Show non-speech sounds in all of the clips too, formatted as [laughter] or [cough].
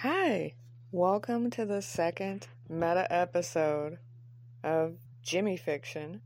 Hi, welcome to the second meta episode of Jimmy Fiction.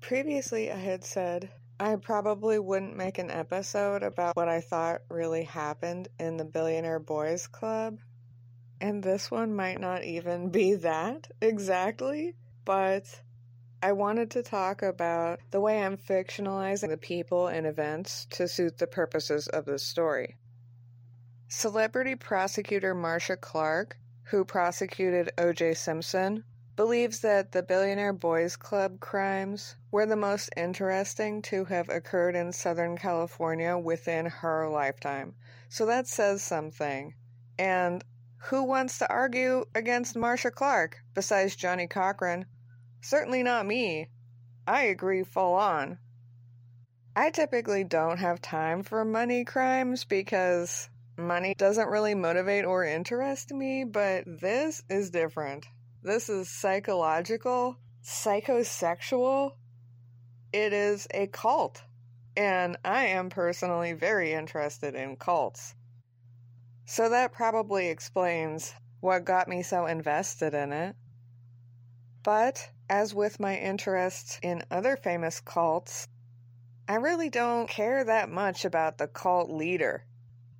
Previously, I had said I probably wouldn't make an episode about what I thought really happened in the Billionaire Boys Club. And this one might not even be that exactly, but I wanted to talk about the way I'm fictionalizing the people and events to suit the purposes of the story. Celebrity prosecutor Marcia Clark, who prosecuted O.J. Simpson, believes that the Billionaire Boys Club crimes were the most interesting to have occurred in Southern California within her lifetime. So that says something. And who wants to argue against Marcia Clark besides Johnnie Cochran? Certainly not me. I agree full on. I typically don't have time for money crimes because money doesn't really motivate or interest me, but this is different. This is psychological, psychosexual. It is a cult. And I am personally very interested in cults. So that probably explains what got me so invested in it. But, as with my interest in other famous cults, I really don't care that much about the cult leader.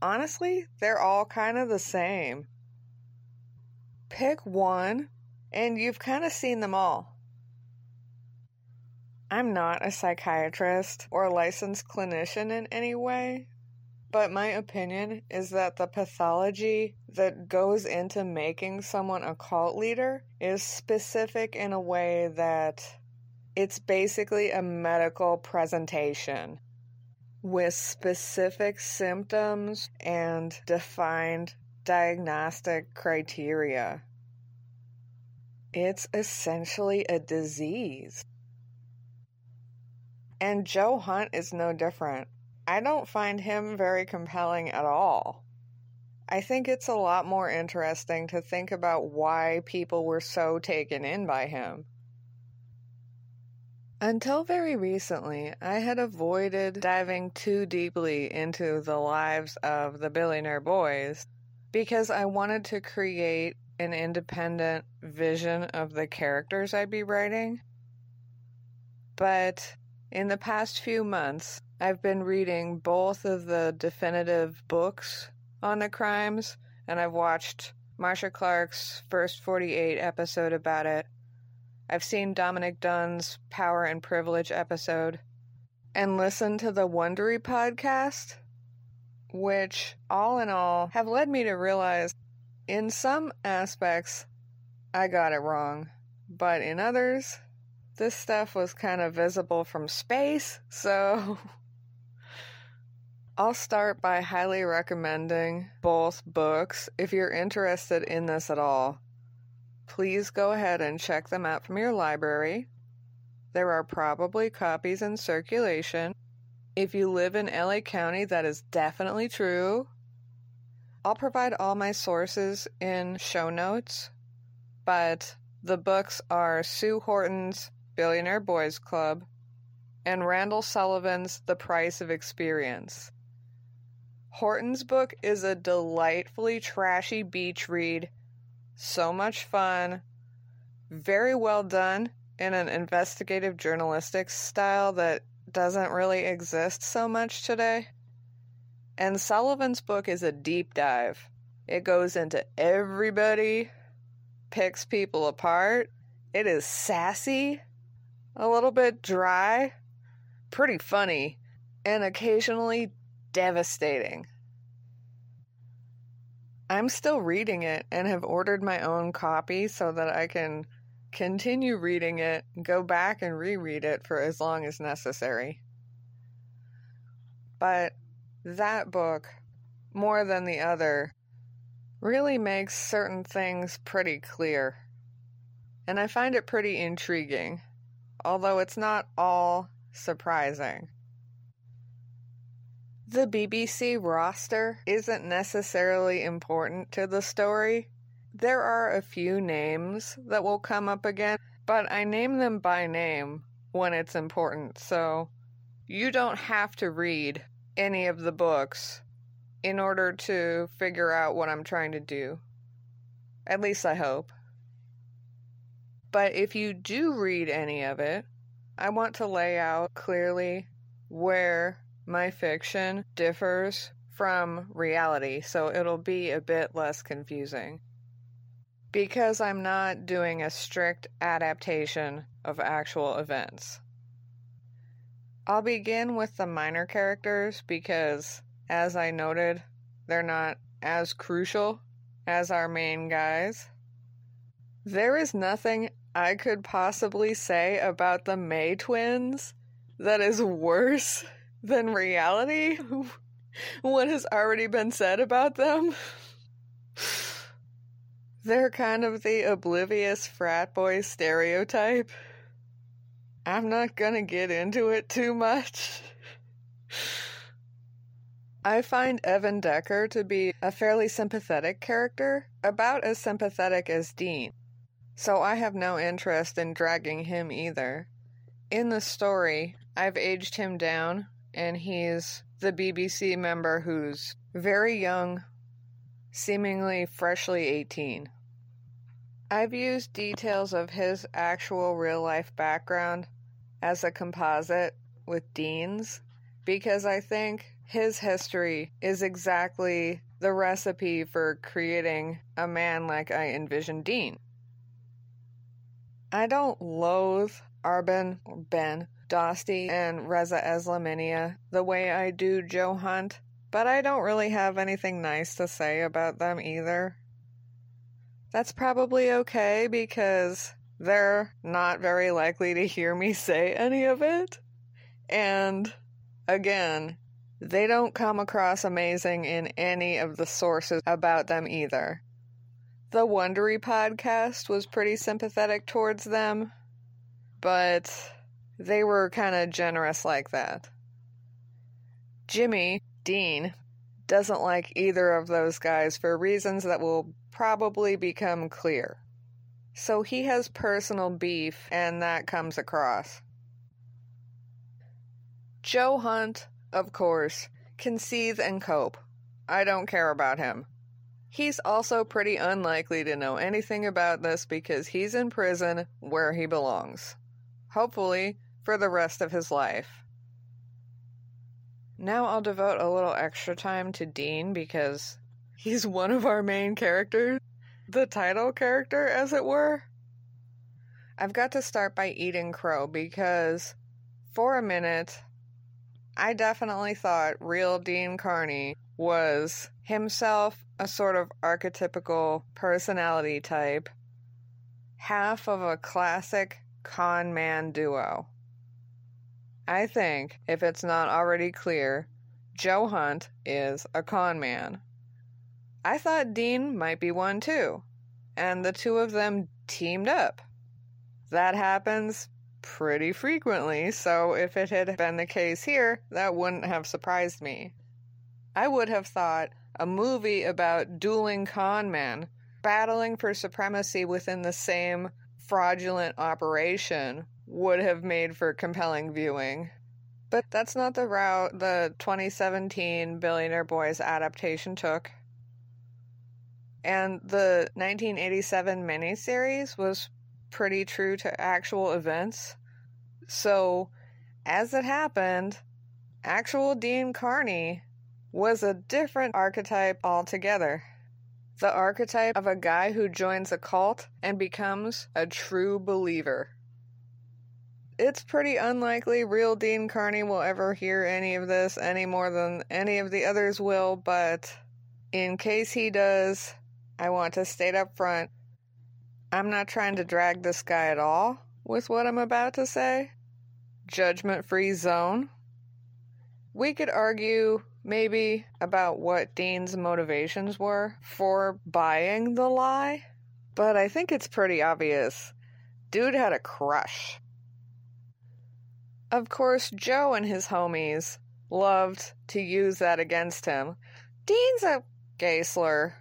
Honestly, they're all kind of the same. Pick one and you've kind of seen them all. I'm not a psychiatrist or a licensed clinician in any way, but my opinion is that the pathology that goes into making someone a cult leader is specific in a way that it's basically a medical presentation with specific symptoms and defined diagnostic criteria. It's essentially a disease. And Joe Hunt is no different. I don't find him very compelling at all. I think it's a lot more interesting to think about why people were so taken in by him. Until very recently, I had avoided diving too deeply into the lives of the billionaire boys because I wanted to create an independent vision of the characters I'd be writing. But in the past few months, I've been reading both of the definitive books on the crimes, and I've watched Marcia Clark's first 48 episode about it. I've seen Dominic Dunne's Power and Privilege episode, and listened to the Wondery podcast, which, all in all, have led me to realize in some aspects, I got it wrong, but in others, this stuff was kind of visible from space, so [laughs] I'll start by highly recommending both books if you're interested in this at all. Please go ahead and check them out from your library. There are probably copies in circulation. If you live in LA County, that is definitely true. I'll provide all my sources in show notes, but the books are Sue Horton's Billionaire Boys Club and Randall Sullivan's The Price of Experience. Horton's book is a delightfully trashy beach read, so much fun, very well done in an investigative journalistic style that doesn't really exist so much today. And Sullivan's book is a deep dive. It goes into everybody, picks people apart. It is sassy, a little bit dry, pretty funny, and occasionally devastating. I'm still reading it and have ordered my own copy so that I can continue reading it, go back and reread it for as long as necessary. But that book, more than the other, really makes certain things pretty clear. And I find it pretty intriguing, although it's not all surprising. The BBC roster isn't necessarily important to the story. There are a few names that will come up again, but I name them by name when it's important, so you don't have to read any of the books in order to figure out what I'm trying to do. At least I hope. But if you do read any of it, I want to lay out clearly where my fiction differs from reality, so it'll be a bit less confusing. Because I'm not doing a strict adaptation of actual events. I'll begin with the minor characters because, as I noted, they're not as crucial as our main guys. There is nothing I could possibly say about the May twins that is worse than reality. what has already been said about them? They're kind of the oblivious frat boy stereotype. I'm not gonna get into it too much. I find Evan Dicker to be a fairly sympathetic character, about as sympathetic as Dean so I have no interest in dragging him either. In the story, I've aged him down, and he's the BBC member who's very young, seemingly freshly 18. I've used details of his actual real life background as a composite with Dean's because I think his history is exactly the recipe for creating a man like I envision Dean. I don't loathe Arben, or Ben, Dosti, and Reza Eslaminia the way I do Joe Hunt, but I don't really have anything nice to say about them either. That's probably okay because they're not very likely to hear me say any of it. And again, they don't come across amazing in any of the sources about them either. The Wondery podcast was pretty sympathetic towards them, but they were kind of generous like that. Jimmy, Dean, doesn't like either of those guys for reasons that will probably become clear. So he has personal beef, and that comes across. Joe Hunt, of course, can seethe and cope. I don't care about him. He's also pretty unlikely to know anything about this because he's in prison where he belongs. Hopefully, for the rest of his life. Now I'll devote a little extra time to Dean because he's one of our main characters, the title character, as it were. I've got to start by eating crow because, for a minute, I definitely thought real Dean Karny was himself a sort of archetypical personality type, half of a classic con man duo. I think, if it's not already clear, Joe Hunt is a con man. I thought Dean might be one too, and the two of them teamed up. That happens pretty frequently, so if it had been the case here, that wouldn't have surprised me. I would have thought a movie about dueling con men battling for supremacy within the same fraudulent operation would have made for compelling viewing. But that's not the route the 2017 Billionaire Boys adaptation took. And the 1987 miniseries was pretty true to actual events. So, as it happened, actual Dean Karny was a different archetype altogether. The archetype of a guy who joins a cult and becomes a true believer. It's pretty unlikely real Dean Karny will ever hear any of this any more than any of the others will, but in case he does, I want to state up front I'm not trying to drag this guy at all with what I'm about to say. Judgment free zone. We could argue maybe about what Dean's motivations were for buying the lie, but I think it's pretty obvious. Dude had a crush. Of course, Joe and his homies loved to use that against him. Dean's a gay slur.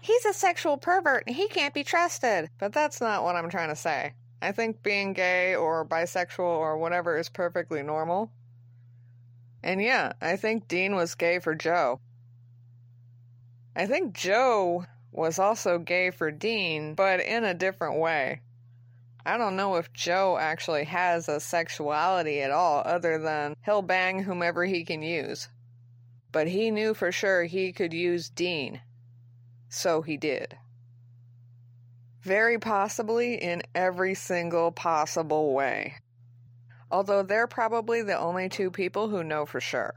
He's a sexual pervert and he can't be trusted. But that's not what I'm trying to say. I think being gay or bisexual or whatever is perfectly normal. And yeah, I think Dean was gay for Joe. I think Joe was also gay for Dean, but in a different way. I don't know if Joe actually has a sexuality at all, other than he'll bang whomever he can use. But he knew for sure he could use Dean. So he did. Very possibly in every single possible way. Although they're probably the only two people who know for sure.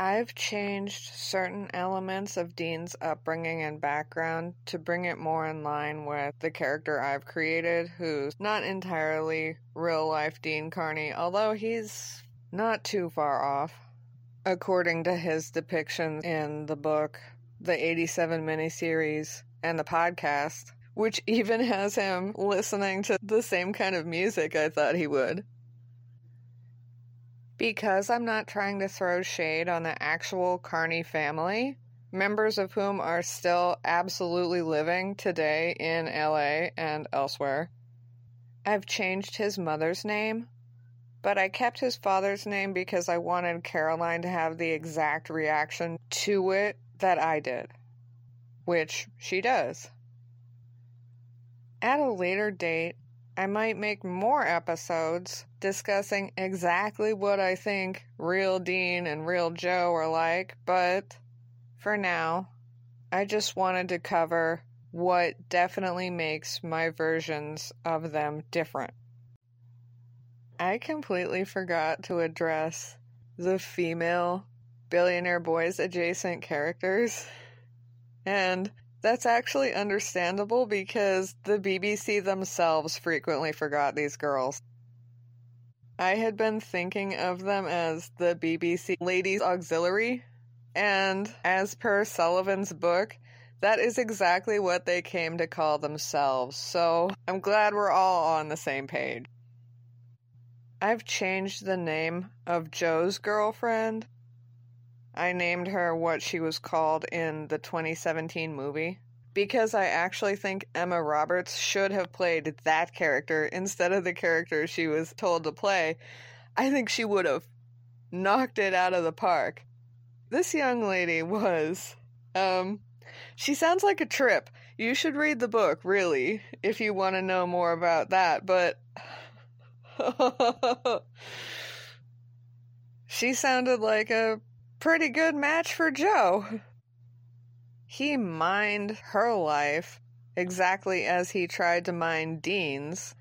I've changed certain elements of Dean's upbringing and background to bring it more in line with the character I've created, who's not entirely real life Dean Karny, although he's not too far off, according to his depiction in the book, the 87 miniseries, and the podcast, which [laughs] even has him listening to the same kind of music I thought he would. Because I'm not trying to throw shade on the actual Karny family, members of whom are still absolutely living today in LA and elsewhere, I've changed his mother's name, but I kept his father's name because I wanted Caroline to have the exact reaction to it that I did, which she does. At a later date, I might make more episodes discussing exactly what I think real Dean and real Joe are like, but for now, I just wanted to cover what definitely makes my versions of them different. I completely forgot to address the female billionaire boys adjacent characters. And that's actually understandable because the BBC themselves frequently forgot these girls. I had been thinking of them as the BBC Ladies Auxiliary, and as per Sullivan's book, that is exactly what they came to call themselves, so I'm glad we're all on the same page. I've changed the name of Joe's girlfriend I named her what she was called in the 2017 movie because I actually think Emma Roberts should have played that character instead of the character she was told to play. I think she would have knocked it out of the park. This young lady was, um, she sounds like a trip. You should read the book, really, if you want to know more about that, but. [laughs] she sounded like a pretty good match for Joe. He mined her life exactly as he tried to mine Dean's,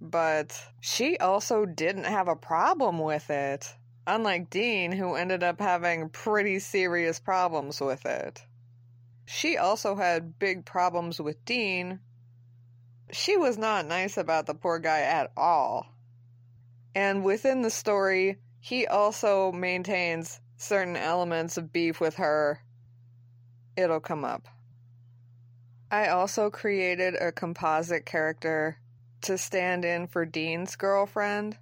but she also didn't have a problem with it. Unlike Dean, who ended up having pretty serious problems with it. She also had big problems with Dean. She was not nice about the poor guy at all. And within the story, he also maintains certain elements of beef with her, it'll come up. I also created a composite character to stand in for Dean's girlfriend.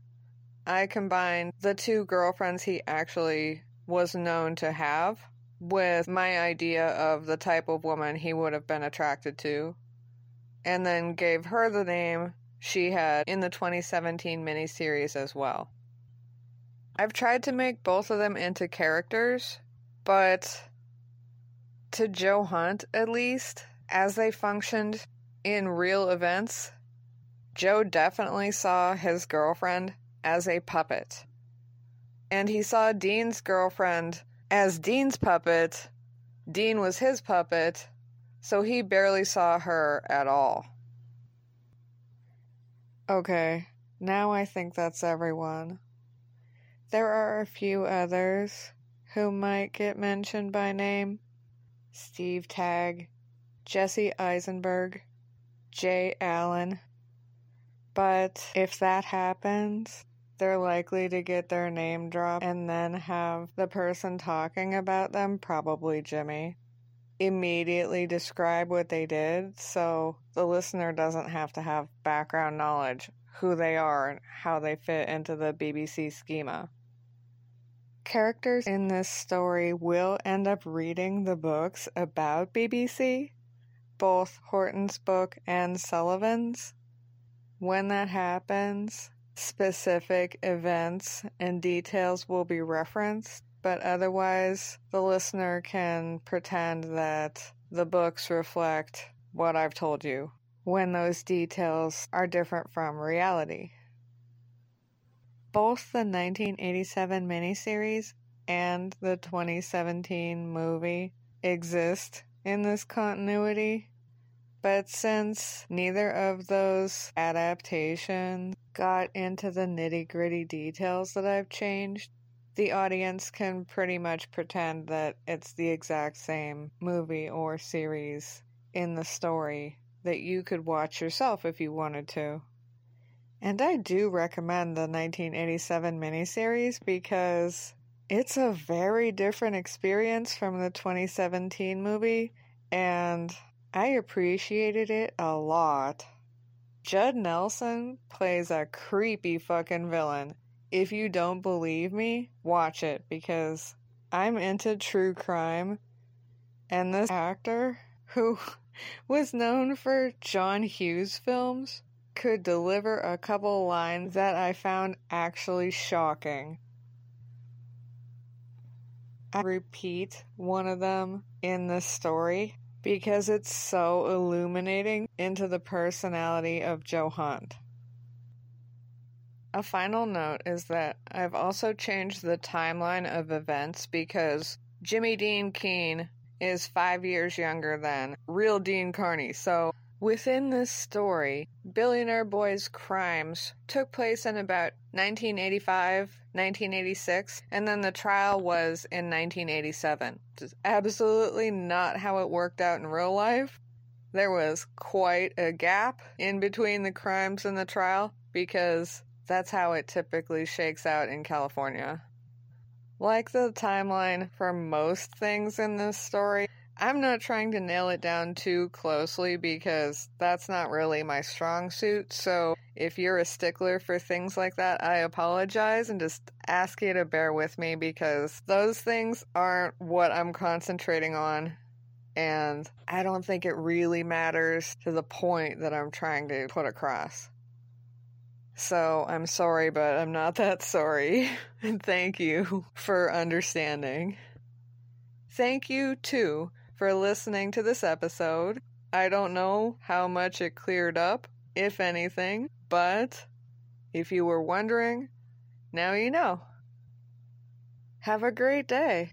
I combined the two girlfriends he actually was known to have with my idea of the type of woman he would have been attracted to, and then gave her the name she had in the 2017 miniseries as well. I've tried to make both of them into characters, but to Joe Hunt, at least, as they functioned in real events, Joe definitely saw his girlfriend as a puppet. And he saw Dean's girlfriend as Dean's puppet. Dean was his puppet, so he barely saw her at all. Okay, now I think that's everyone. There are a few others who might get mentioned by name. Steve Tagg, Jesse Eisenberg, Jay Allen. But if that happens, they're likely to get their name dropped and then have the person talking about them, probably Jimmy, immediately describe what they did. So the listener doesn't have to have background knowledge who they are and how they fit into the BBC schema characters in this story will end up reading the books about BBC, both Horton's book and Sullivan's. When that happens, specific events and details will be referenced, but otherwise, the listener can pretend that the books reflect what I've told you when those details are different from reality. Both the 1987 miniseries and the 2017 movie exist in this continuity, but since neither of those adaptations got into the nitty gritty details that I've changed, the audience can pretty much pretend that it's the exact same movie or series in the story that you could watch yourself if you wanted to. And I do recommend the 1987 miniseries because it's a very different experience from the 2017 movie, and I appreciated it a lot. Judd Nelson plays a creepy fucking villain if you don't believe me, watch it because I'm into true crime. And this actor, who [laughs] was known for John Hughes films, could deliver a couple lines that I found actually shocking. I repeat one of them in this story because it's so illuminating into the personality of Joe Hunt. A final note is that I've also changed the timeline of events because Jimmy Dean Keene is five years younger than real Dean Karny. So within this story, Billionaire Boy's crimes took place in about 1985, 1986, and then the trial was in 1987. Which is absolutely not how it worked out in real life. There was quite a gap in between the crimes and the trial because that's how it typically shakes out in California. Like the timeline for most things in this story, I'm not trying to nail it down too closely because that's not really my strong suit. So if you're a stickler for things like that, I apologize and just ask you to bear with me because those things aren't what I'm concentrating on. And I don't think it really matters to the point that I'm trying to put across. So I'm sorry, but I'm not that sorry. [laughs] and thank you [laughs] for understanding. Thank you, too, for listening to this episode. I don't know how much it cleared up, if anything, but if you were wondering, now you know. Have a great day.